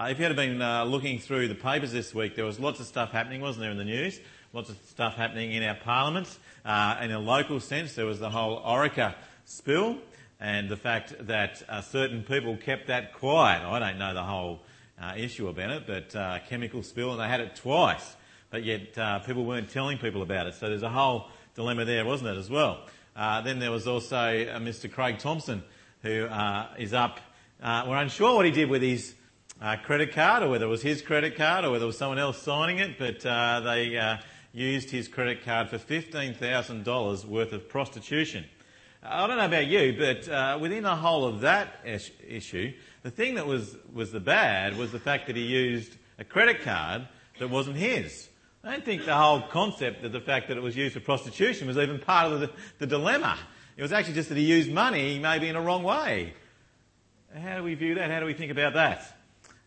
Uh, if you had been uh, looking through the papers this week, there was lots of stuff happening, wasn't there, in the news? Lots of stuff happening in our parliament. Uh, in a local sense, there was the whole Orica spill and the fact that uh, certain people kept that quiet. I don't know the whole uh, issue about it, but uh, chemical spill, and they had it twice, but yet people weren't telling people about it. So there's a whole dilemma there, wasn't it, as well? then there was also Mr. Craig Thomson, who is up. we're unsure what he did with his uh, credit card, or whether it was his credit card, or whether it was someone else signing it, but uh, they uh, used his credit card for $15,000 worth of prostitution. I don't know about you, but uh, within the whole of that issue, the thing that was, was the bad was the fact that he used a credit card that wasn't his. I don't think the whole concept of the fact that it was used for prostitution was even part of the, the dilemma. It was actually just that he used money maybe in a wrong way. How do we view that? How do we think about that?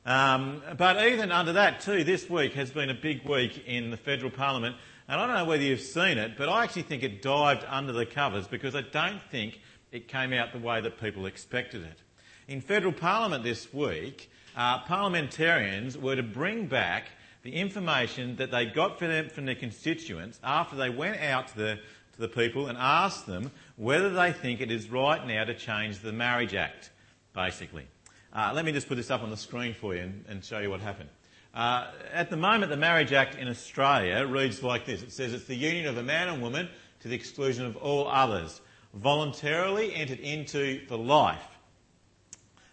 Um, but even under that, too, this week has been a big week in the federal parliament. And I don't know whether you've seen it, but I actually think it dived under the covers because I don't think it came out the way that people expected it. In federal parliament this week, uh, parliamentarians were to bring back the information that they got from their, from their constituents after they went out to the, to the people and asked them whether they think it is right now to change the Marriage Act, basically. Uh, let me just put this up on the screen for you and, and show you what happened. Uh, at the moment, the Marriage Act in Australia reads like this. It says it's the union of a man and woman to the exclusion of all others, voluntarily entered into for life.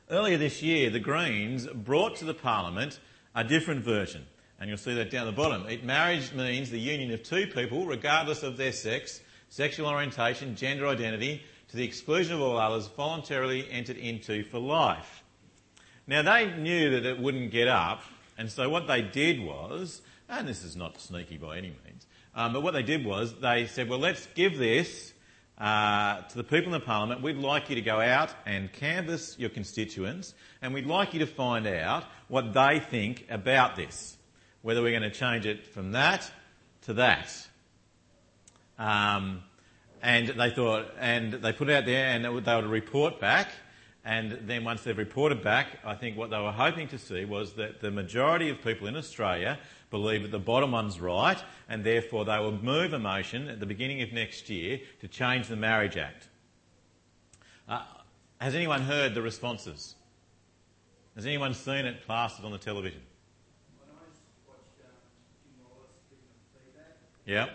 Earlier this year, the Greens brought to the Parliament a different version, and you'll see that down the bottom. It marriage means the union of two people, regardless of their sex, sexual orientation, gender identity, to the exclusion of all others, voluntarily entered into for life. Now they knew that it wouldn't get up, and so what they did was, and this is not sneaky by any means, um, but what they did was they said, well, let's give this uh, to the people in the parliament. We'd like you to go out and canvass your constituents, and we'd like you to find out what they think about this, whether we're going to change it from that to that. Um, and they thought, and they put it out there, and they would report back. And then once they've reported back, I think what they were hoping to see was that the majority of people in Australia believe that the bottom one's right, and therefore they will move a motion at the beginning of next year to change the Marriage Act. Uh, has anyone heard the responses? Has anyone seen it plastered on the television? Yep.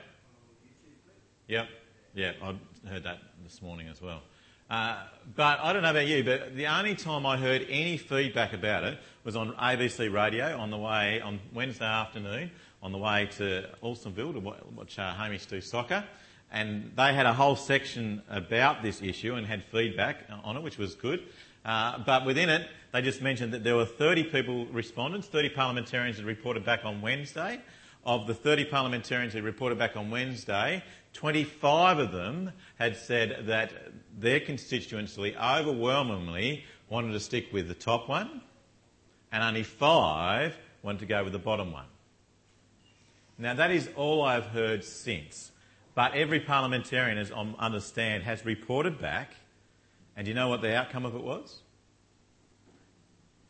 Yep. Yeah, I heard that this morning as well. Uh, but I don't know about you, but the only time I heard any feedback about it was on ABC Radio on the way on Wednesday afternoon on the way to Alstonville to watch uh, Hamish do soccer. And they had a whole section about this issue and had feedback on it, which was good. Uh, but within it, they just mentioned that there were 30 people respondents, 30 parliamentarians had reported back on Wednesday. Of the 30 parliamentarians who reported back on Wednesday, 25 of them had said that their constituency overwhelmingly wanted to stick with the top one, and only five wanted to go with the bottom one. Now, that is all I've heard since. But every parliamentarian, as I understand, has reported back, and do you know what the outcome of it was?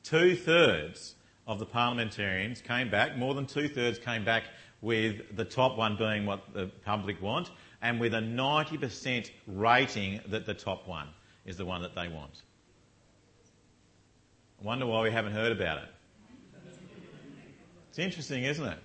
Two thirds of the parliamentarians came back, more than two thirds came back with the top one being what the public want, and with a 90% rating that the top one is the one that they want. I wonder why we haven't heard about it. It's interesting, isn't it?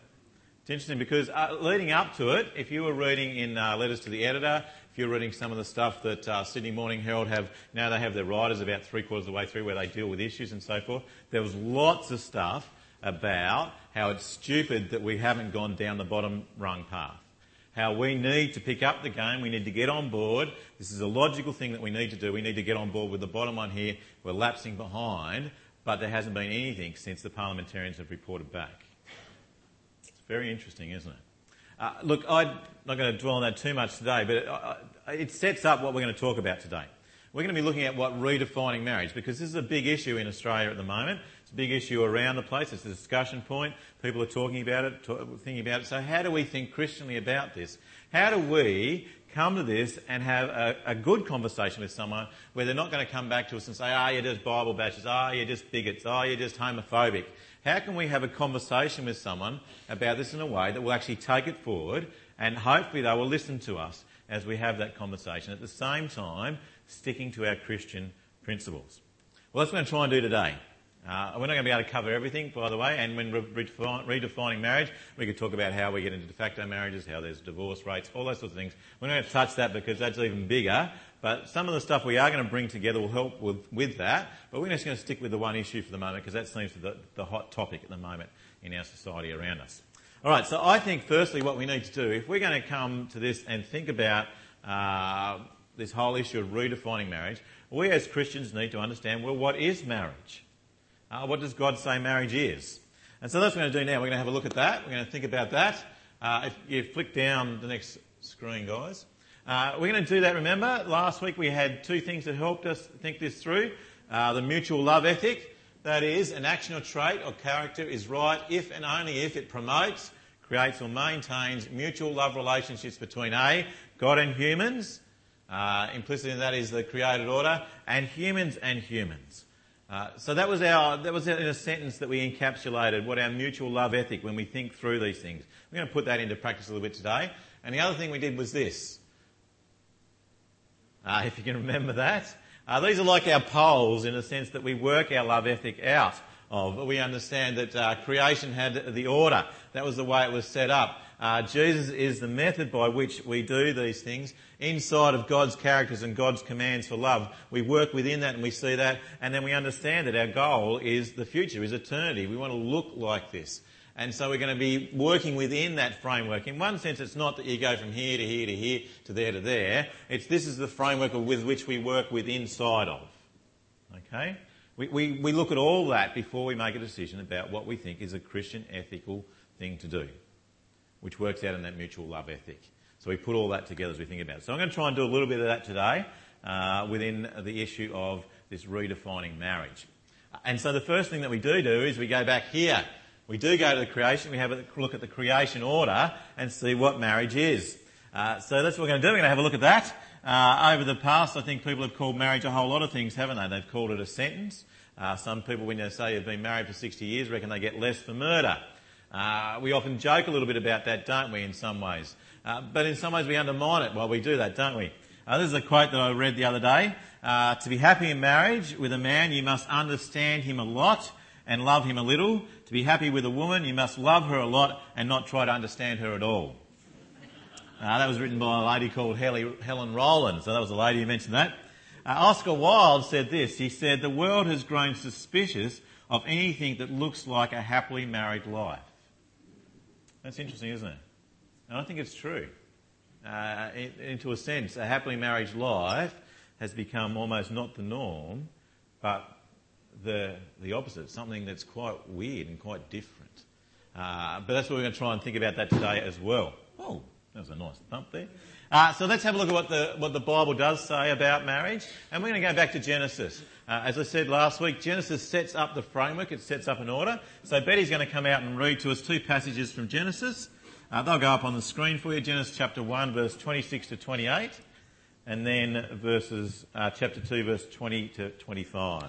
It's interesting because uh, leading up to it, if you were reading in uh, letters to the editor, if you're reading some of the stuff that uh, Sydney Morning Herald have, now they have their writers about three quarters of the way through where they deal with issues and so forth, there was lots of stuff about how it's stupid that we haven't gone down the bottom rung path. How we need to pick up the game, we need to get on board. This is a logical thing that we need to do. We need to get on board with the bottom one here. We're lapsing behind, but there hasn't been anything since the parliamentarians have reported back. It's very interesting, isn't it? Uh, look, I'm not going to dwell on that too much today, but it, uh, it sets up what we're going to talk about today. We're going to be looking at what redefining marriage, because this is a big issue in Australia at the moment. It's a big issue around the place. It's a discussion point. People are talking about it, thinking about it. So how do we think Christianly about this? How do we come to this and have a, a, good conversation with someone where they're not going to come back to us and say, oh, you're just Bible bashers, oh, ah, you're just bigots, oh, you're just homophobic. How can we have a conversation with someone about this in a way that will actually take it forward and hopefully they will listen to us as we have that conversation at the same time sticking to our Christian principles? Well, that's what I'm going to try and do today. Uh, we're not going to be able to cover everything, by the way, and when redefining marriage, we could talk about how we get into de facto marriages, how there's divorce rates, all those sorts of things. We're not going to touch that because that's even bigger, but some of the stuff we are going to bring together will help with, with that, but we're just going to stick with the one issue for the moment because that seems to be the, the hot topic at the moment in our society around us. All right, so I think firstly what we need to do, if we're going to come to this and think about uh, this whole issue of redefining marriage, we as Christians need to understand, well, what is marriage? Uh, what does God say marriage is? And so that's what we're going to do now. We're going to have a look at that. We're going to think about that. Uh, if you flick down the next screen, guys. Uh, we're going to do that, remember? Last week we had two things that helped us think this through. Uh, the mutual love ethic, that is, an action or trait or character is right if and only if it promotes, creates or maintains mutual love relationships between A, God and humans, uh, implicit in that is the created order, and humans and humans. Uh, so that was our, that was in a sentence that we encapsulated what our mutual love ethic when we think through these things. We're going to put that into practice a little bit today. And the other thing we did was this. Uh, if you can remember that. Uh, these are like our poles in the sense that we work our love ethic out of. We understand that uh, creation had the order. That was the way it was set up. Uh, Jesus is the method by which we do these things inside of God's characters and God's commands for love. We work within that and we see that and then we understand that our goal is the future, is eternity. We want to look like this. And so we're going to be working within that framework. In one sense, it's not that you go from here to here to here to there to there. It's this is the framework with which we work with inside of. Okay? We, we, we look at all that before we make a decision about what we think is a Christian ethical thing to do which works out in that mutual love ethic. So we put all that together as we think about it. So I'm going to try and do a little bit of that today uh, within the issue of this redefining marriage. And so the first thing that we do do is we go back here. We do go to the creation. We have a look at the creation order and see what marriage is. Uh, so that's what we're going to do. We're going to have a look at that. Uh, over the past, I think people have called marriage a whole lot of things, haven't they? They've called it a sentence. Uh, some people, when they say they've been married for 60 years, reckon they get less for murder. Uh, we often joke a little bit about that, don't we, in some ways? Uh, but in some ways we undermine it while we do that, don't we? Uh, this is a quote that I read the other day. Uh, to be happy in marriage with a man, you must understand him a lot and love him a little. To be happy with a woman, you must love her a lot and not try to understand her at all. Uh, that was written by a lady called Helen Rowland. So that was a lady who mentioned that. Uh, Oscar Wilde said this. He said, the world has grown suspicious of anything that looks like a happily married life. That's interesting, isn't it? And I think it's true. Uh, in, into a sense, a happily married life has become almost not the norm, but the, the opposite, something that's quite weird and quite different. Uh, but that's what we're going to try and think about that today as well. Oh, that was a nice thump there. Uh, so let's have a look at what the, what the Bible does say about marriage. And we're going to go back to Genesis. Uh, as I said last week, Genesis sets up the framework, it sets up an order. So Betty's going to come out and read to us two passages from Genesis. Uh, they'll go up on the screen for you. Genesis chapter 1, verse 26 to 28. And then verses, uh, chapter 2, verse 20 to 25.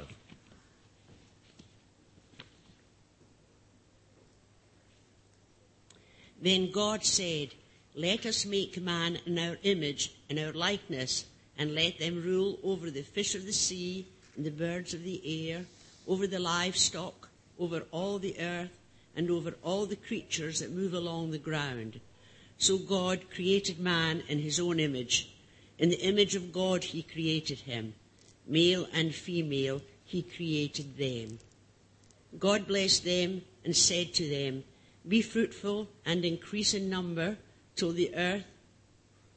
Then God said, let us make man in our image and our likeness, and let them rule over the fish of the sea and the birds of the air, over the livestock, over all the earth, and over all the creatures that move along the ground. So God created man in his own image. In the image of God he created him. Male and female he created them. God blessed them and said to them, Be fruitful and increase in number till the earth,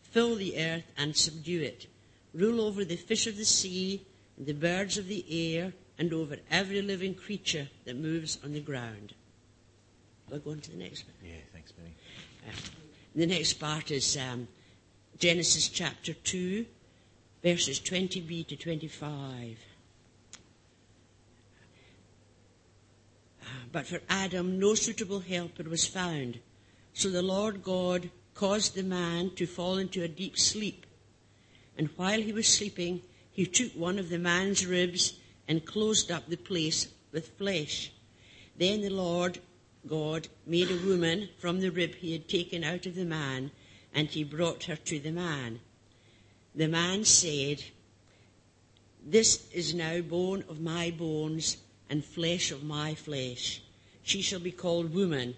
fill the earth and subdue it. Rule over the fish of the sea, and the birds of the air, and over every living creature that moves on the ground. We'll go on to the next one. Yeah, thanks, Benny. Uh, the next part is um, Genesis chapter 2, verses 20b to 25. But for Adam, no suitable helper was found. So the Lord God caused the man to fall into a deep sleep. And while he was sleeping, he took one of the man's ribs and closed up the place with flesh. Then the Lord God made a woman from the rib he had taken out of the man, and he brought her to the man. The man said, This is now bone of my bones and flesh of my flesh. She shall be called woman,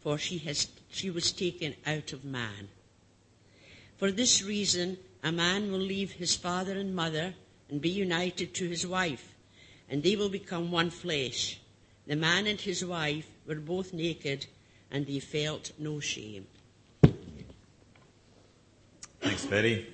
for she, has, she was taken out of man. For this reason, a man will leave his father and mother and be united to his wife, and they will become one flesh. The man and his wife were both naked, and they felt no shame. Thanks, Betty.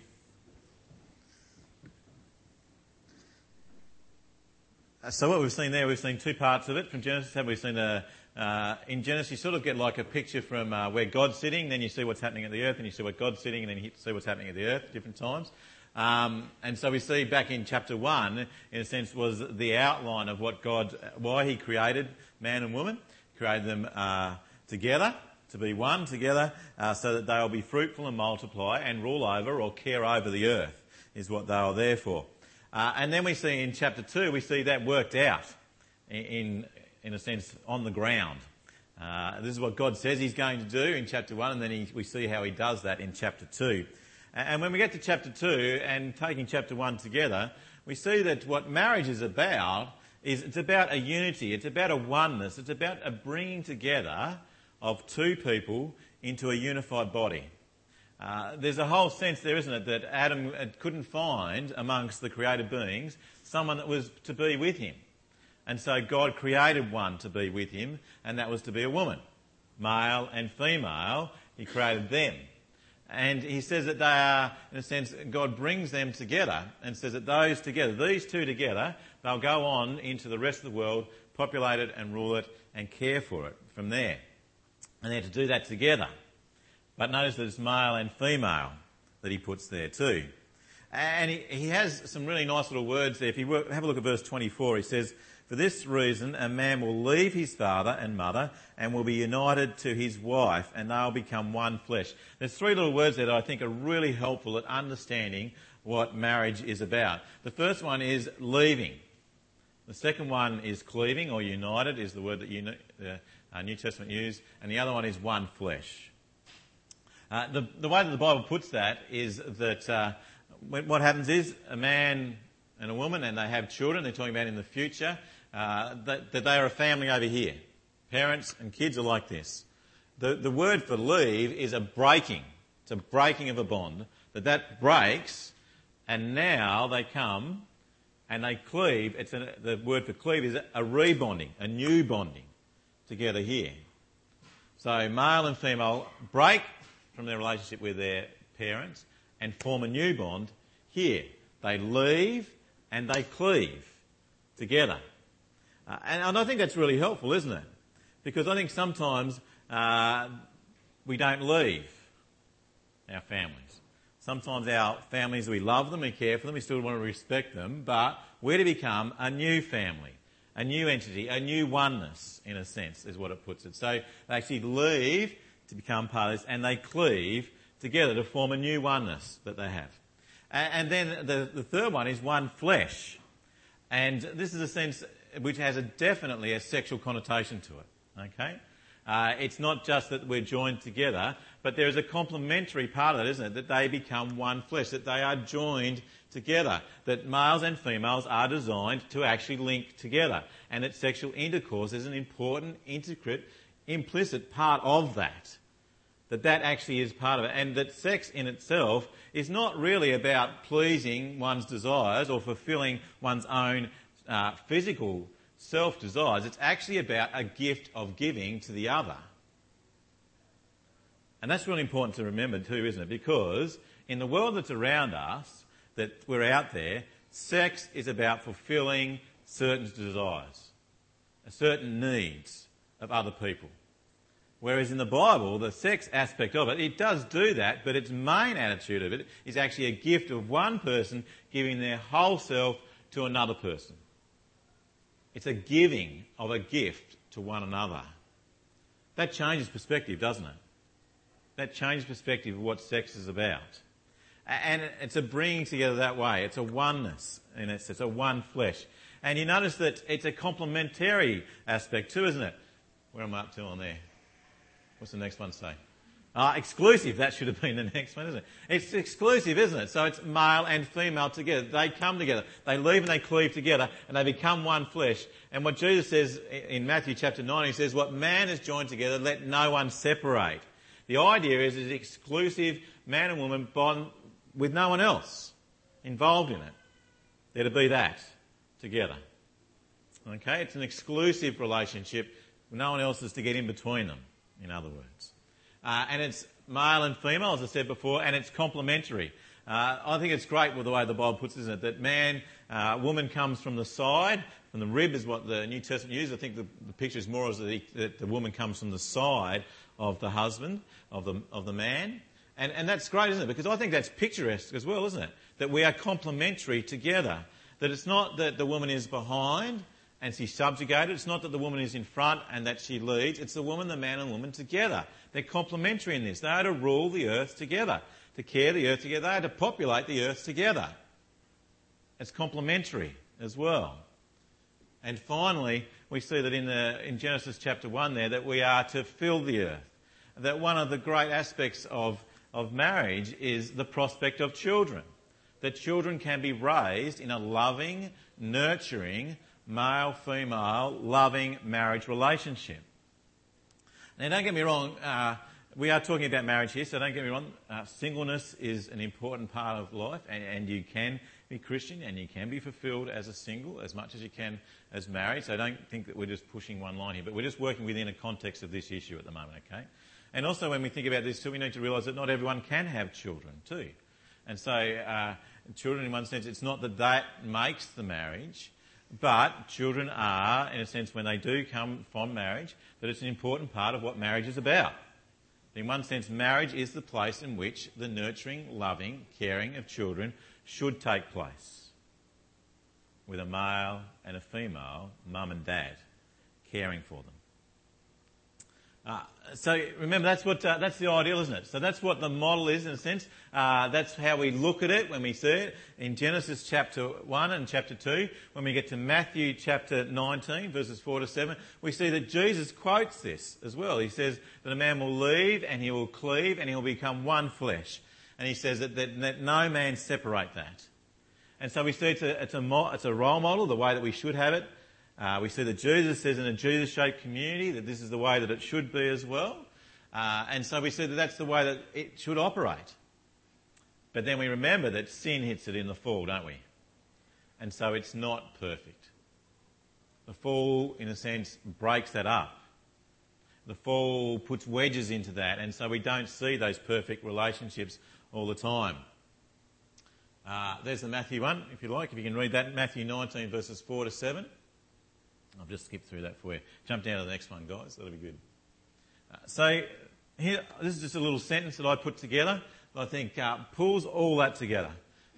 Uh, so what we've seen there, we've seen two parts of it from Genesis. Have we seen a, uh, in Genesis, you sort of get like a picture from uh, where God's sitting, then you see what's happening at the earth, and you see what God's sitting, and then you see what's happening at the earth different times. Um, and so we see back in chapter one, in a sense, was the outline of what God, why He created man and woman, created them uh, together to be one together, uh, so that they will be fruitful and multiply and rule over or care over the earth, is what they are there for. Uh, and then we see in chapter 2, we see that worked out in, in a sense on the ground. Uh, this is what God says He's going to do in chapter 1, and then he, we see how He does that in chapter 2. And when we get to chapter 2 and taking chapter 1 together, we see that what marriage is about is it's about a unity, it's about a oneness, it's about a bringing together of two people into a unified body. Uh, there's a whole sense there, isn't it, that Adam couldn't find amongst the created beings someone that was to be with him. And so God created one to be with him, and that was to be a woman. Male and female, he created them. And he says that they are, in a sense, God brings them together and says that those together, these two together, they'll go on into the rest of the world, populate it and rule it and care for it from there. And they're to do that together. But notice that it's male and female that he puts there too. And he, he has some really nice little words there. If you have a look at verse 24, he says, For this reason, a man will leave his father and mother and will be united to his wife, and they'll become one flesh. There's three little words there that I think are really helpful at understanding what marriage is about. The first one is leaving. The second one is cleaving or united, is the word that you, the uh, New Testament use, and the other one is one flesh. Uh, the, the, way that the Bible puts that is that uh, what happens is a man and a woman, and they have children, they're talking about in the future, uh, that, that, they are a family over here. Parents and kids are like this. The, the word for leave is a breaking. It's a breaking of a bond. That that breaks, and now they come and they cleave. It's the word for cleave is a rebonding, a new bonding together here. So male and female break from their relationship with their parents and form a new bond here. They leave and they cleave together. Uh, and, and, I think that's really helpful, isn't it? Because I think sometimes uh, we don't leave our families. Sometimes our families, we love them, we care for them, we still want to respect them, but we're to become a new family, a new entity, a new oneness, in a sense, is what it puts it. So they actually leave to become part of this, and they cleave together to form a new oneness that they have. And, then the, the third one is one flesh. And this is a sense which has a definitely a sexual connotation to it. Okay? Uh, it's not just that we're joined together, but there is a complementary part of it, isn't it? That they become one flesh, that they are joined together, that males and females are designed to actually link together, and that sexual intercourse is an important, intricate implicit part of that. That that actually is part of it. And that sex in itself is not really about pleasing one's desires or fulfilling one's own uh, physical self desires. It's actually about a gift of giving to the other. And that's really important to remember too, isn't it? Because in the world that's around us, that we're out there, sex is about fulfilling certain desires, certain needs of other people. Whereas in the Bible, the sex aspect of it, it does do that, but its main attitude of it is actually a gift of one person giving their whole self to another person. It's a giving of a gift to one another. That changes perspective, doesn't it? That changes perspective of what sex is about. And it's a bringing together that way. It's a oneness in it. It's a one flesh. And you notice that it's a complementary aspect too, isn't it? Where am I up to on there? What's the next one say? Uh, exclusive, that should have been the next one, isn't it? It's exclusive, isn't it? So it's male and female together. They come together. They leave and they cleave together and they become one flesh. And what Jesus says in Matthew chapter 9, he says, what man has joined together, let no one separate. The idea is it's exclusive man and woman bond with no one else involved in it. There to be that together. Okay? It's an exclusive relationship. No one else is to get in between them, in other words. Uh, and it's male and female, as I said before, and it's complementary. Uh, I think it's great with the way the Bible puts it, isn't it? That man, uh, woman comes from the side, from the rib is what the New Testament uses. I think the, the picture is more as the, that the woman comes from the side of the husband, of the, of the man. And, and that's great, isn't it? Because I think that's picturesque as well, isn't it? That we are complementary together. That it's not that the woman is behind and she's subjugated. It's not that the woman is in front and that she leads. It's the woman, the man, and woman together. They're complementary in this. They are to rule the earth together, to care the earth together. They are to populate the earth together. It's complementary as well. And finally, we see that in, the, in Genesis chapter 1 there that we are to fill the earth. That one of the great aspects of, of marriage is the prospect of children. That children can be raised in a loving, nurturing, male female loving marriage relationship. Now, don't get me wrong, uh, we are talking about marriage here, so don't get me wrong. Uh, singleness is an important part of life, and, and, you can be Christian and you can be fulfilled as a single as much as you can as married. So don't think that we're just pushing one line here, but we're just working within a context of this issue at the moment, okay? And also, when we think about this too, we need to realise that not everyone can have children too. And so, uh, children, in one sense, it's not that that makes the marriage, but children are, in a sense, when they do come from marriage, that it's an important part of what marriage is about. In one sense, marriage is the place in which the nurturing, loving, caring of children should take place. With a male and a female, mum and dad, caring for them. Uh, so remember, that's what uh, that's the ideal, isn't it? So that's what the model is in a sense. Uh, that's how we look at it when we see it in Genesis chapter one and chapter two. When we get to Matthew chapter 19, verses four to seven, we see that Jesus quotes this as well. He says that a man will leave and he will cleave and he will become one flesh, and he says that, that, that no man separate that. And so we see it's a, it's a it's a role model, the way that we should have it. Uh, we see that Jesus says in a Jesus shaped community that this is the way that it should be as well. Uh, and so we see that that's the way that it should operate. But then we remember that sin hits it in the fall, don't we? And so it's not perfect. The fall, in a sense, breaks that up. The fall puts wedges into that, and so we don't see those perfect relationships all the time. Uh, there's the Matthew one, if you like, if you can read that, Matthew 19, verses 4 to 7. I've just skipped through that for you. Jump down to the next one, guys. That'll be good. Uh, so here, this is just a little sentence that I put together that I think uh, pulls all that together.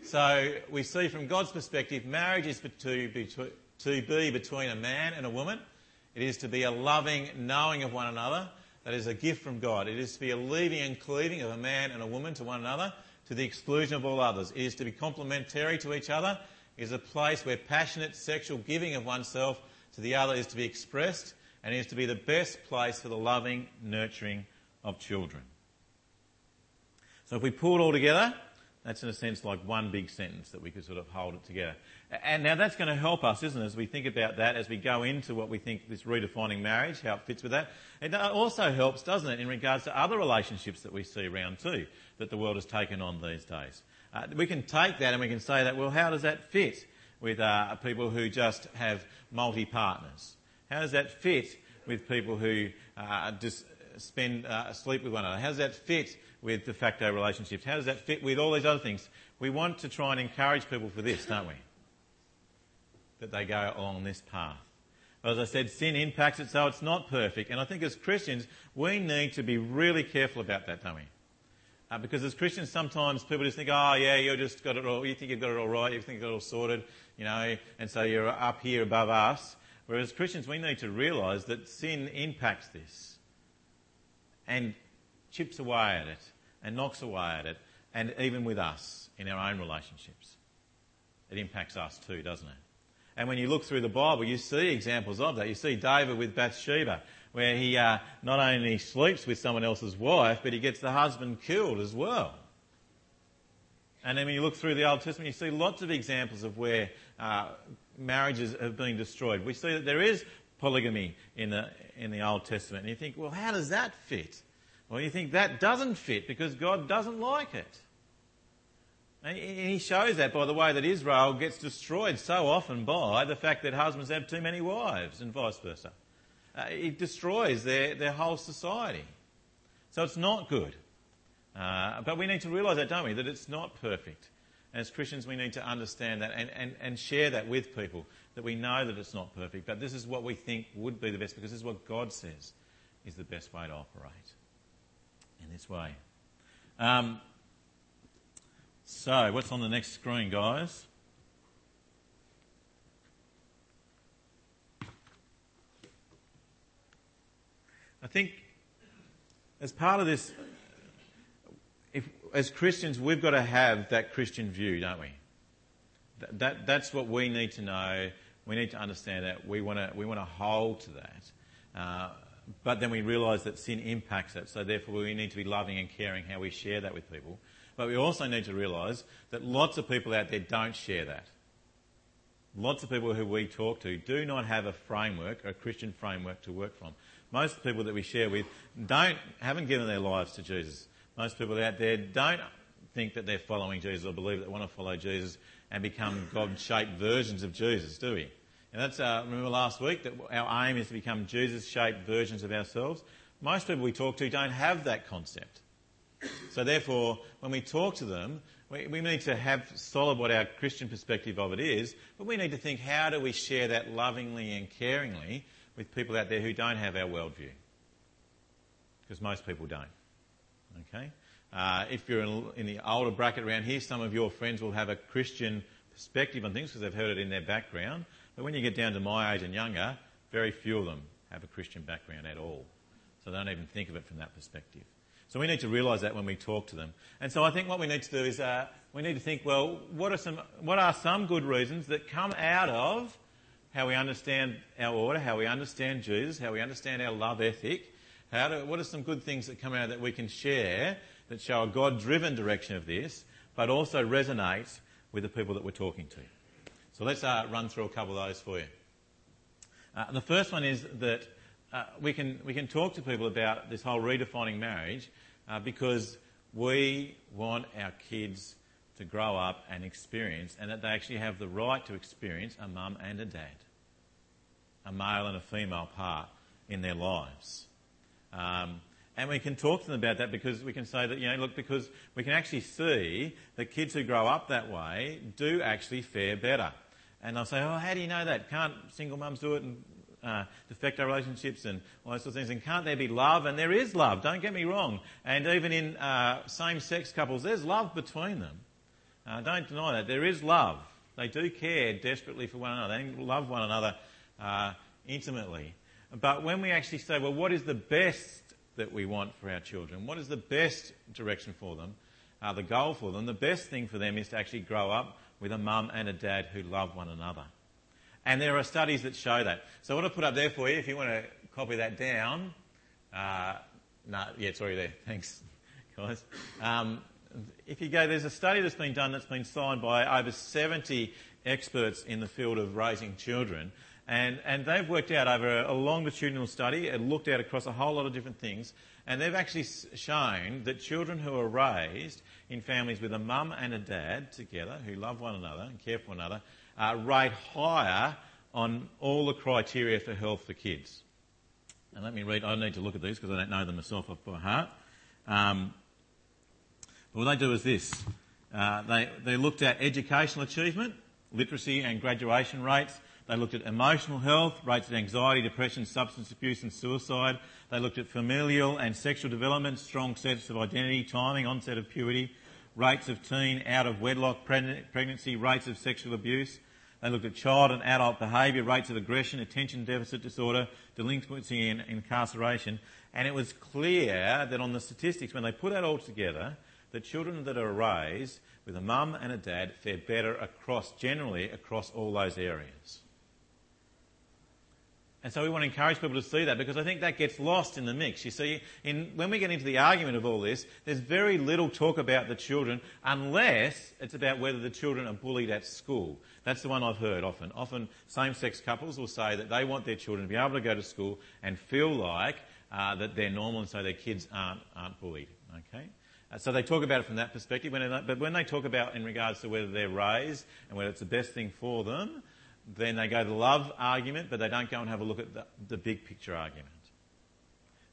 So we see from God's perspective, marriage is to be, to be between a man and a woman. It is to be a loving knowing of one another. That is a gift from God. It is to be a leaving and cleaving of a man and a woman to one another to the exclusion of all others. It is to be complementary to each other. It is a place where passionate sexual giving of oneself to the other is to be expressed and is to be the best place for the loving nurturing of children. So if we pull it all together, that's in a sense like one big sentence that we could sort of hold it together. And now that's going to help us, isn't it, as we think about that, as we go into what we think this redefining marriage, how it fits with that. It also helps, doesn't it, in regards to other relationships that we see around too, that the world has taken on these days. Uh, we can take that and we can say that, well, how does that fit? With uh, people who just have multi partners? How does that fit with people who uh, just spend uh, sleep with one another? How does that fit with de facto relationships? How does that fit with all these other things? We want to try and encourage people for this, don't we? That they go along this path. As I said, sin impacts it, so it's not perfect. And I think as Christians, we need to be really careful about that, don't we? Uh, because as Christians, sometimes people just think, oh, yeah, you've just got it all, you think you've got it all right, you think you've got it all sorted, you know, and so you're up here above us. Whereas Christians, we need to realise that sin impacts this and chips away at it and knocks away at it, and even with us in our own relationships. It impacts us too, doesn't it? And when you look through the Bible, you see examples of that. You see David with Bathsheba, where he uh, not only sleeps with someone else's wife, but he gets the husband killed as well. And then when you look through the Old Testament, you see lots of examples of where uh, marriages have been destroyed. We see that there is polygamy in the, in the Old Testament. And you think, well, how does that fit? Well, you think that doesn't fit because God doesn't like it. And he shows that by the way that Israel gets destroyed so often by the fact that husbands have too many wives and vice versa. Uh, it destroys their, their whole society. So it's not good. Uh, but we need to realise that, don't we? That it's not perfect. As Christians, we need to understand that and, and, and share that with people, that we know that it's not perfect, but this is what we think would be the best because this is what God says is the best way to operate in this way. Um, so, what's on the next screen, guys? I think as part of this as Christians, we've got to have that Christian view, don't we? That, that, that's what we need to know. We need to understand that. We want to, we want to hold to that. Uh, but then we realise that sin impacts it, so therefore we need to be loving and caring how we share that with people. But we also need to realise that lots of people out there don't share that. Lots of people who we talk to do not have a framework, a Christian framework to work from. Most people that we share with don't, haven't given their lives to Jesus. Most people out there don't think that they're following Jesus or believe that they want to follow Jesus and become God-shaped versions of Jesus, do we? And that's, uh, remember last week that our aim is to become Jesus-shaped versions of ourselves. Most people we talk to don't have that concept. So therefore, when we talk to them, we, we need to have solid what our Christian perspective of it is, but we need to think how do we share that lovingly and caringly with people out there who don't have our worldview? Because most people don't. Okay? Uh, if you're in, in, the older bracket around here, some of your friends will have a Christian perspective on things because they've heard it in their background. But when you get down to my age and younger, very few of them have a Christian background at all. So they don't even think of it from that perspective. So we need to realise that when we talk to them. And so I think what we need to do is uh, we need to think, well, what are some what are some good reasons that come out of how we understand our order, how we understand Jesus, how we understand our love ethic, how do, what are some good things that come out that we can share that show a God driven direction of this, but also resonate with the people that we're talking to? So let's uh, run through a couple of those for you. Uh, the first one is that uh, we, can, we can talk to people about this whole redefining marriage uh, because we want our kids to grow up and experience, and that they actually have the right to experience a mum and a dad, a male and a female part in their lives. Um, and we can talk to them about that because we can say that, you know, look, because we can actually see that kids who grow up that way do actually fare better. And they'll say, oh, how do you know that? Can't single mums do it and uh, de facto relationships and all those sorts of things? And can't there be love? And there is love, don't get me wrong. And even in uh, same-sex couples, there's love between them. Uh, don't deny that. There is love. They do care desperately for one another. They love one another uh, intimately. But when we actually say, well, what is the best that we want for our children? What is the best direction for them? Uh, the goal for them? The best thing for them is to actually grow up with a mum and a dad who love one another. And there are studies that show that. So I want to put up there for you if you want to copy that down. Uh, no, yeah, it's already there. Thanks, guys. Um, if you go, there's a study that's been done that's been signed by over 70 experts in the field of raising children. And, and they've worked out over a longitudinal study, and looked at across a whole lot of different things, and they've actually shown that children who are raised in families with a mum and a dad together, who love one another and care for one another, uh, rate higher on all the criteria for health for kids. And let me read, I need to look at these because I don't know them myself off by heart. Um, what they do is this. Uh, they, they looked at educational achievement, literacy and graduation rates, they looked at emotional health, rates of anxiety, depression, substance abuse and suicide. They looked at familial and sexual development, strong sense of identity, timing, onset of puberty, rates of teen out of wedlock pregnancy, rates of sexual abuse. They looked at child and adult behaviour, rates of aggression, attention deficit disorder, delinquency and incarceration. And it was clear that on the statistics, when they put that all together, the children that are raised with a mum and a dad fare better across, generally across all those areas. And so we want to encourage people to see that because I think that gets lost in the mix. You see, in, when we get into the argument of all this, there's very little talk about the children unless it's about whether the children are bullied at school. That's the one I've heard often. Often same-sex couples will say that they want their children to be able to go to school and feel like uh, that they're normal and so their kids aren't, aren't bullied. Okay? Uh, so they talk about it from that perspective. But when they talk about in regards to whether they're raised and whether it's the best thing for them, then they go to the love argument, but they don't go and have a look at the, the big picture argument.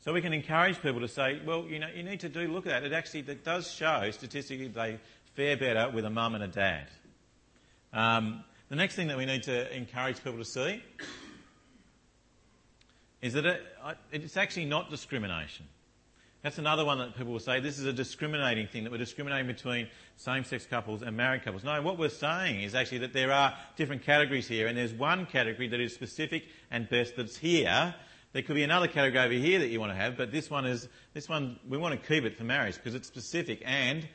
So we can encourage people to say, well, you know, you need to do look at that. It actually does show statistically they fare better with a mum and a dad. Um, the next thing that we need to encourage people to see is that it, it's actually not discrimination. That's another one that people will say this is a discriminating thing, that we're discriminating between same sex couples and married couples. No, what we're saying is actually that there are different categories here, and there's one category that is specific and best that's here. There could be another category over here that you want to have, but this one is, this one, we want to keep it for marriage because it's specific and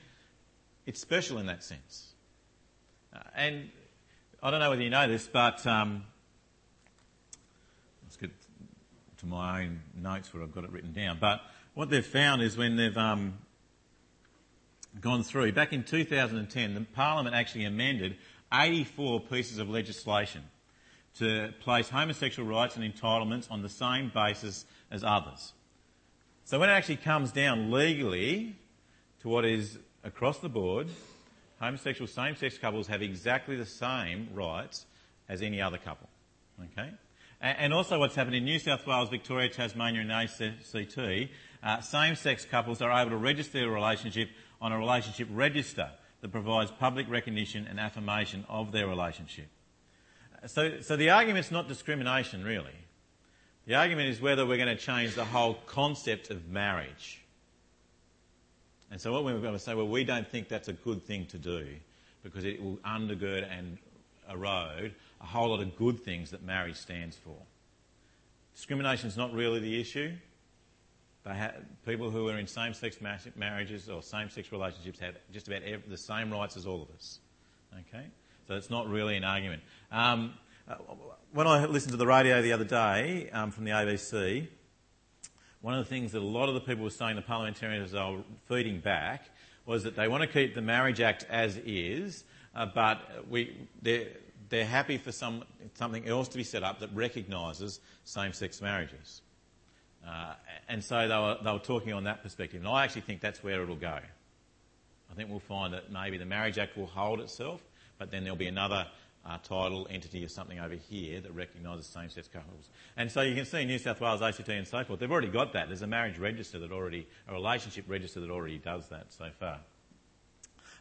it's special in that sense. Uh, and I don't know whether you know this, but um, let's get to my own notes where I've got it written down. But what they've found is when they've um, gone through, back in 2010, the Parliament actually amended 84 pieces of legislation to place homosexual rights and entitlements on the same basis as others. So when it actually comes down legally to what is across the board, homosexual same-sex couples have exactly the same rights as any other couple. Okay? And also what's happened in New South Wales, Victoria, Tasmania and ACT uh, same-sex couples are able to register their relationship on a relationship register that provides public recognition and affirmation of their relationship. So, so the argument's not discrimination, really. The argument is whether we're going to change the whole concept of marriage. And so what we're going to say, well, we don't think that's a good thing to do because it will undergird and erode a whole lot of good things that marriage stands for. Discrimination is not really the issue. Ha- people who are in same-sex marriages or same-sex relationships have just about every, the same rights as all of us. Okay, so it's not really an argument. Um, uh, when I listened to the radio the other day um, from the ABC, one of the things that a lot of the people were saying, the parliamentarians are feeding back, was that they want to keep the Marriage Act as is, uh, but we, they're, they're happy for some, something else to be set up that recognises same-sex marriages. Uh, and so they were, they were talking on that perspective. And I actually think that's where it'll go. I think we'll find that maybe the Marriage Act will hold itself, but then there'll be another uh, title, entity or something over here that recognises same-sex couples. And so you can see New South Wales, ACT and so forth, they've already got that. There's a marriage register that already, a relationship register that already does that so far.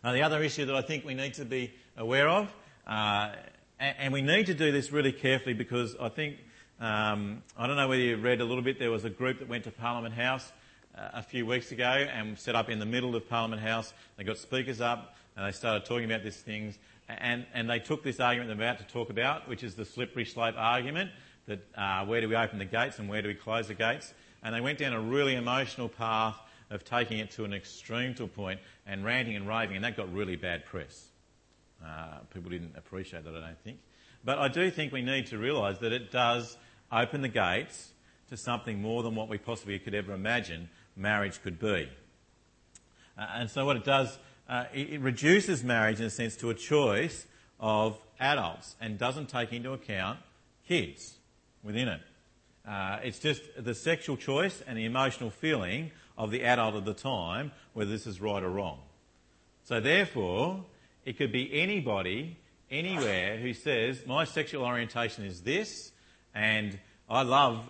Now the other issue that I think we need to be aware of, uh, and, and we need to do this really carefully because I think um, I don't know whether you read a little bit. There was a group that went to Parliament House uh, a few weeks ago and set up in the middle of Parliament House. They got speakers up and they started talking about these things. And, and they took this argument they're about to talk about, which is the slippery slope argument that uh, where do we open the gates and where do we close the gates? And they went down a really emotional path of taking it to an extreme to a point and ranting and raving, and that got really bad press. Uh, people didn't appreciate that, I don't think. But I do think we need to realise that it does open the gates to something more than what we possibly could ever imagine marriage could be. Uh, and so what it does, uh, it, it, reduces marriage in a sense to a choice of adults and doesn't take into account kids within it. Uh, it's just the sexual choice and the emotional feeling of the adult at the time whether this is right or wrong. So therefore, it could be anybody, anywhere who says, my sexual orientation is this, and I love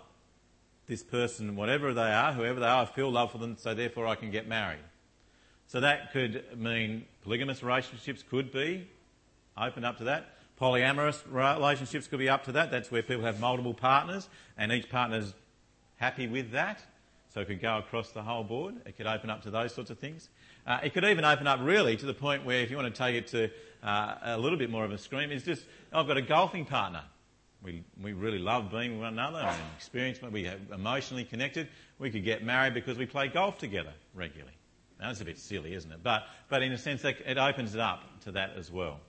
this person, whatever they are, whoever they are, I feel love for them, so therefore I can get married. So that could mean polygamous relationships could be open up to that. Polyamorous relationships could be up to that. That's where people have multiple partners and each partner's happy with that. so it could go across the whole board. It could open up to those sorts of things. Uh, it could even open up really to the point where if you want to take it to uh, a little bit more of a scream, it's just, I've got a golfing partner. We, we really love being with one another and experience, we are emotionally connected. We could get married because we play golf together regularly. Now, that's a bit silly, isn't it? But, but in a sense, it opens it up to that as well.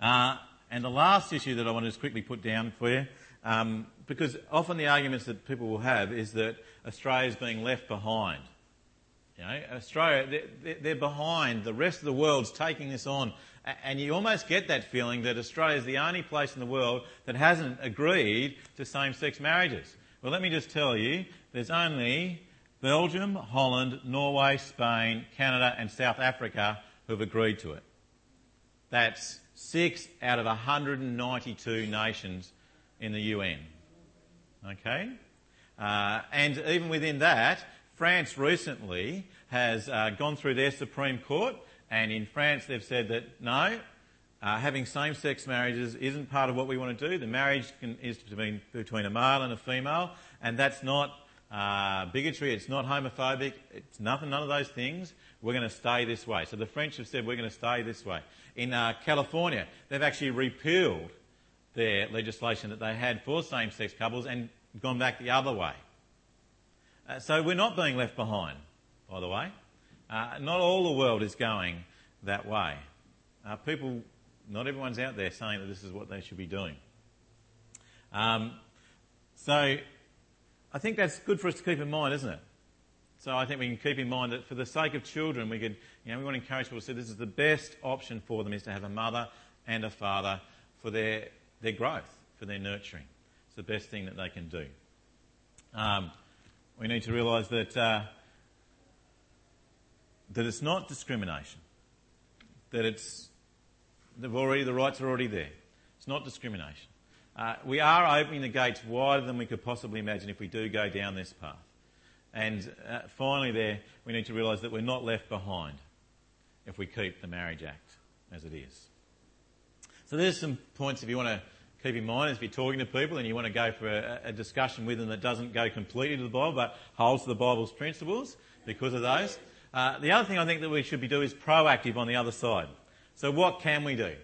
Uh, and the last issue that I want to just quickly put down for you, um, because often the arguments that people will have is that Australia is being left behind. You know, Australia, they're, they're behind. The rest of the world's taking this on. And you almost get that feeling that Australia is the only place in the world that hasn't agreed to same-sex marriages. Well, let me just tell you, there's only Belgium, Holland, Norway, Spain, Canada and South Africa who have agreed to it. That's six out of 192 nations in the UN. Okay? Uh, and even within that, France recently has uh, gone through their Supreme Court, and in France they've said that no, uh, having same-sex marriages isn't part of what we want to do. The marriage can, is between, between a male and a female, and that's not uh, bigotry, it's not homophobic, it's nothing, none of those things. We're going to stay this way. So the French have said we're going to stay this way. In uh, California, they've actually repealed their legislation that they had for same-sex couples and gone back the other way. Uh, so we're not being left behind, by the way. Uh, not all the world is going that way. Uh, people, not everyone's out there saying that this is what they should be doing. Um, so I think that's good for us to keep in mind, isn't it? So I think we can keep in mind that for the sake of children, we could, you know, we want to encourage people to say this is the best option for them is to have a mother and a father for their, their growth, for their nurturing. It's the best thing that they can do. Um, we need to realise that, uh, that it's not discrimination. That it's, they've already, the rights are already there. It's not discrimination. Uh, we are opening the gates wider than we could possibly imagine if we do go down this path. And uh, finally, there, we need to realise that we're not left behind if we keep the Marriage Act as it is. So there's some points if you want to keep in mind if you're talking to people and you want to go for a, a discussion with them that doesn't go completely to the Bible but holds to the Bible's principles because of those. Uh, the other thing I think that we should be doing is proactive on the other side. So what can we do?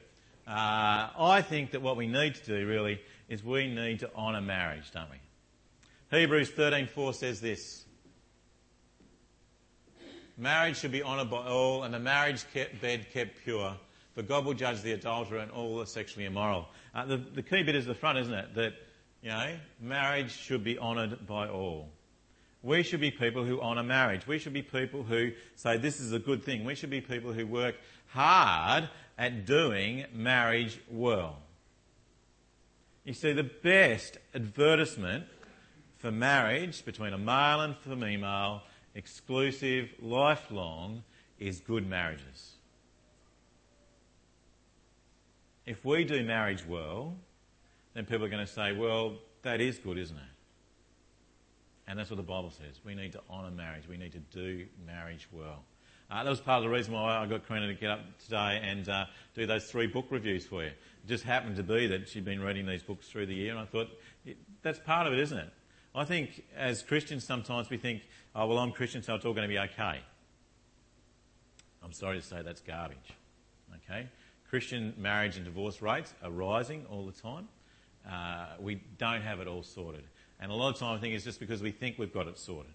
Uh, I think that what we need to do really is we need to honour marriage, don't we? Hebrews 13:4 says this: Marriage should be honoured by all, and the marriage kept, bed kept pure. For God will judge the adulterer and all the sexually immoral. Uh, the, the key bit is the front, isn't it? That you know, marriage should be honoured by all. We should be people who honour marriage. We should be people who say this is a good thing. We should be people who work hard at doing marriage well. You see, the best advertisement for marriage between a male and female, exclusive, lifelong, is good marriages. If we do marriage well, then people are going to say, well, that is good, isn't it? And that's what the Bible says. We need to honour marriage. We need to do marriage well. Uh, that was part of the reason why I got Karina to get up today and uh, do those three book reviews for you. It just happened to be that she'd been reading these books through the year, and I thought, that's part of it, isn't it? I think as Christians sometimes we think, oh, well, I'm Christian, so it's all going to be okay. I'm sorry to say that's garbage. Okay? Christian marriage and divorce rates are rising all the time. Uh, we don't have it all sorted. And a lot of time I think it's just because we think we've got it sorted.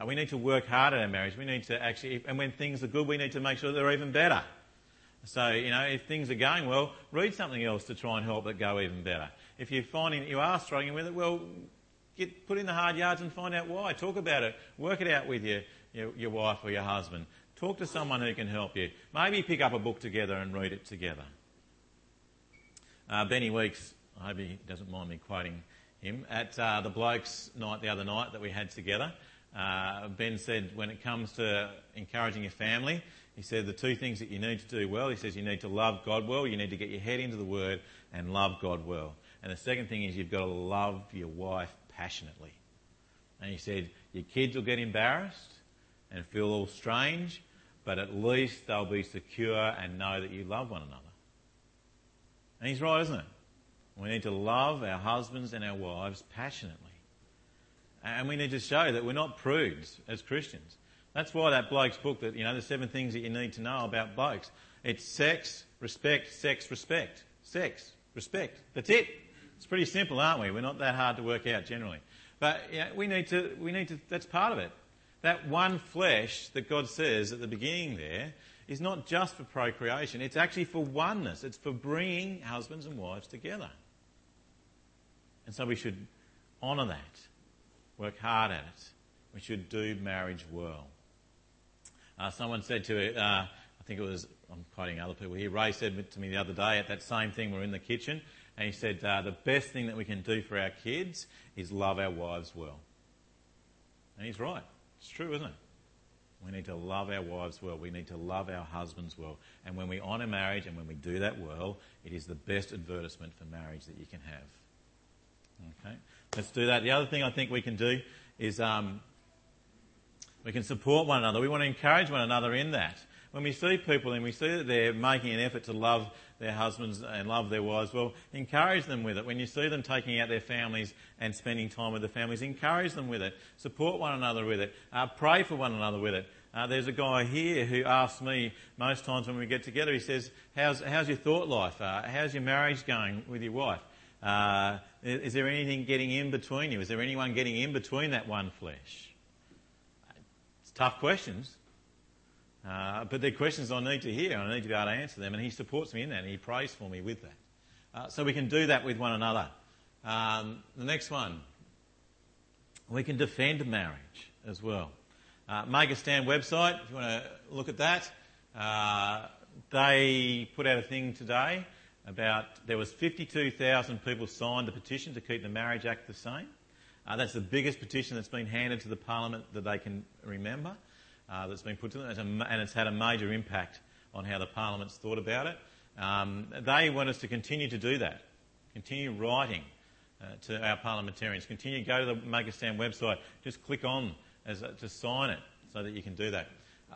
Uh, we need to work hard at our marriage. We need to actually, and when things are good, we need to make sure they're even better. So, you know, if things are going well, read something else to try and help it go even better. If you're finding that you are struggling with it, well, get, put in the hard yards and find out why. Talk about it. Work it out with your, your, your wife or your husband. Talk to someone who can help you. Maybe pick up a book together and read it together. Uh, Benny Weeks, I hope he doesn't mind me quoting him, at uh, the blokes night the other night that we had together, uh, ben said when it comes to encouraging your family, he said the two things that you need to do well, he says you need to love God well, you need to get your head into the Word and love God well. And the second thing is you've got to love your wife passionately. And he said your kids will get embarrassed and feel all strange, but at least they'll be secure and know that you love one another. And he's right, isn't it? We need to love our husbands and our wives passionately. And we need to show that we're not prudes as Christians. That's why that bloke's book, that you know, the seven things that you need to know about blokes. It's sex, respect, sex, respect, sex, respect. That's it. It's pretty simple, aren't we? We're not that hard to work out generally. But yeah, we need to, we need to, that's part of it. That one flesh that God says at the beginning there is not just for procreation, it's actually for oneness. It's for bringing husbands and wives together. And so we should honour that, work hard at it. We should do marriage well. Uh, someone said to uh, I think it was, I'm quoting other people here, Ray said to me the other day at that same thing, we're in the kitchen, and he said, uh, the best thing that we can do for our kids is love our wives well. And he's right. It's true, isn't it? We need to love our wives well. We need to love our husbands well. And when we honour marriage and when we do that well, it is the best advertisement for marriage that you can have. Okay? Let's do that. The other thing I think we can do is um, we can support one another. We want to encourage one another in that. When we see people and we see that they're making an effort to love their husbands and love their wives, well, encourage them with it. When you see them taking out their families and spending time with the families, encourage them with it. Support one another with it. Uh, pray for one another with it. Uh, there's a guy here who asks me most times when we get together, he says, How's, how's your thought life? Uh, how's your marriage going with your wife? Uh, is there anything getting in between you? Is there anyone getting in between that one flesh? It's tough questions. Uh, but they're questions I need to hear and I need to be able to answer them. And he supports me in that and he prays for me with that. Uh, so we can do that with one another. Um, the next one, we can defend marriage as well. Uh, Make a Stand website, if you want to look at that, uh, they put out a thing today about there was 52,000 people signed the petition to keep the Marriage Act the same. Uh, that's the biggest petition that's been handed to the Parliament that they can remember uh, that's been put to them, and it's had a major impact on how the Parliament's thought about it. Um, they want us to continue to do that, continue writing uh, to our parliamentarians, continue go to the Make a Stand website, just click on as, uh, to sign it so that you can do that.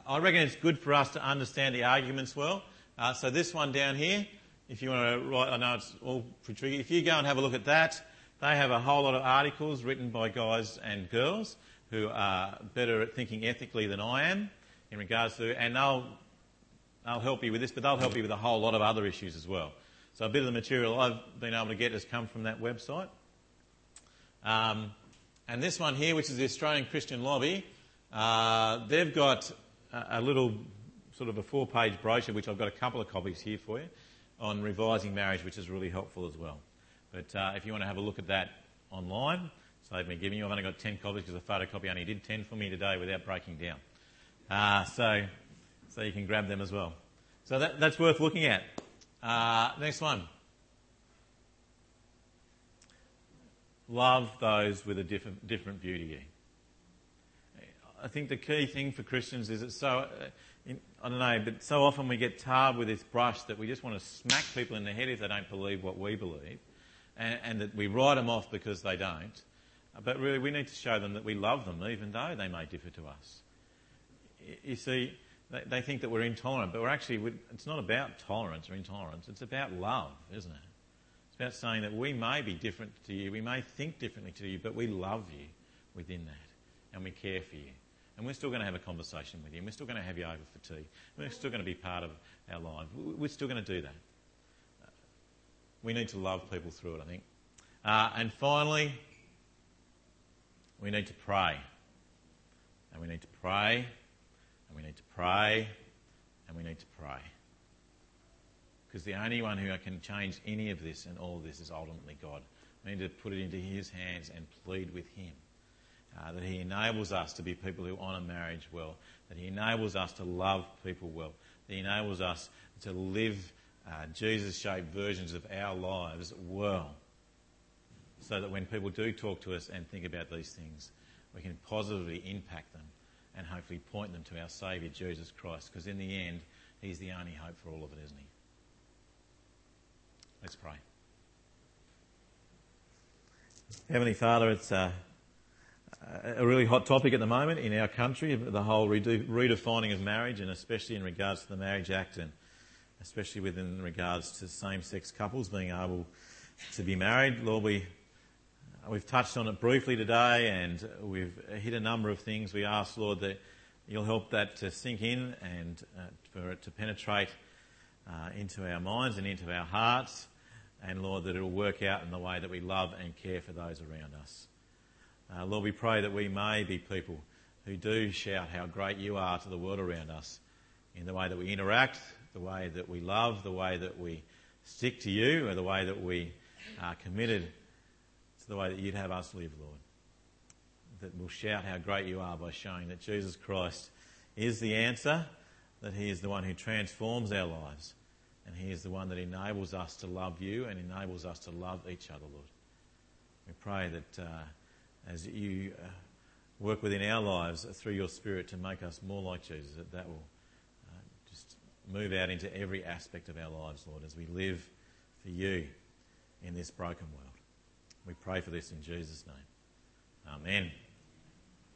I reckon it's good for us to understand the arguments well. Uh, so this one down here, if you want to write, I know it's all pretty tricky. If you go and have a look at that, they have a whole lot of articles written by guys and girls who are better at thinking ethically than I am in regards to, and they'll, they'll help you with this, but they'll help you with a whole lot of other issues as well. So a bit of the material I've been able to get has come from that website. Um, and this one here, which is the Australian Christian Lobby, uh, they've got a, a, little sort of a four-page brochure, which I've got a couple of copies here for you, on revising marriage, which is really helpful as well. But uh, if you want to have a look at that online, save me giving you. I've only got 10 copies because the photocopy only did 10 for me today without breaking down. Uh, so, so you can grab them as well. So that, that's worth looking at. Uh, next one. Love those with a different, different you. I think the key thing for Christians is it's so, uh, I don't know, but so often we get tarred with this brush that we just want to smack people in the head if they don't believe what we believe, and, and that we write them off because they don't. But really, we need to show them that we love them, even though they may differ to us. You see, they think that we're intolerant, but we're actually, it's not about tolerance or intolerance, it's about love, isn't it? It's about saying that we may be different to you, we may think differently to you, but we love you within that, and we care for you. And we're still going to have a conversation with you, and we're still going to have you over for tea. We're still going to be part of our life. We're still going to do that. We need to love people through it, I think. Uh, and finally, we need to pray. And we need to pray, and we need to pray, and we need to pray. Because the only one who can change any of this and all of this is ultimately God. We need to put it into His hands and plead with Him. Uh, that He enables us to be people who honour marriage well, that He enables us to love people well, that He enables us to live uh, Jesus shaped versions of our lives well so that when people do talk to us and think about these things, we can positively impact them and hopefully point them to our Saviour, Jesus Christ, because in the end, He's the only hope for all of it, isn't He? Let's pray. Heavenly Father, it's a, a, really hot topic at the moment in our country, the whole redefining of marriage, and especially in regards to the Marriage Act, and especially within regards to same sex couples being able to be married. Lord, we we've touched on it briefly today and we've hit a number of things. We ask, Lord, that you'll help that to sink in and uh, for it to penetrate uh, into our minds and into our hearts. And Lord, that it will work out in the way that we love and care for those around us. Uh, Lord, we pray that we may be people who do shout how great you are to the world around us in the way that we interact, the way that we love, the way that we stick to you, or the way that we are committed to the way that you'd have us live, Lord. That we'll shout how great you are by showing that Jesus Christ is the answer, that He is the one who transforms our lives, and He is the one that enables us to love you and enables us to love each other, Lord. We pray that uh, as you uh, work within our lives through your Spirit to make us more like Jesus, that that will uh, just move out into every aspect of our lives, Lord, as we live for you in this broken world. We pray for this in Jesus' name. Amen.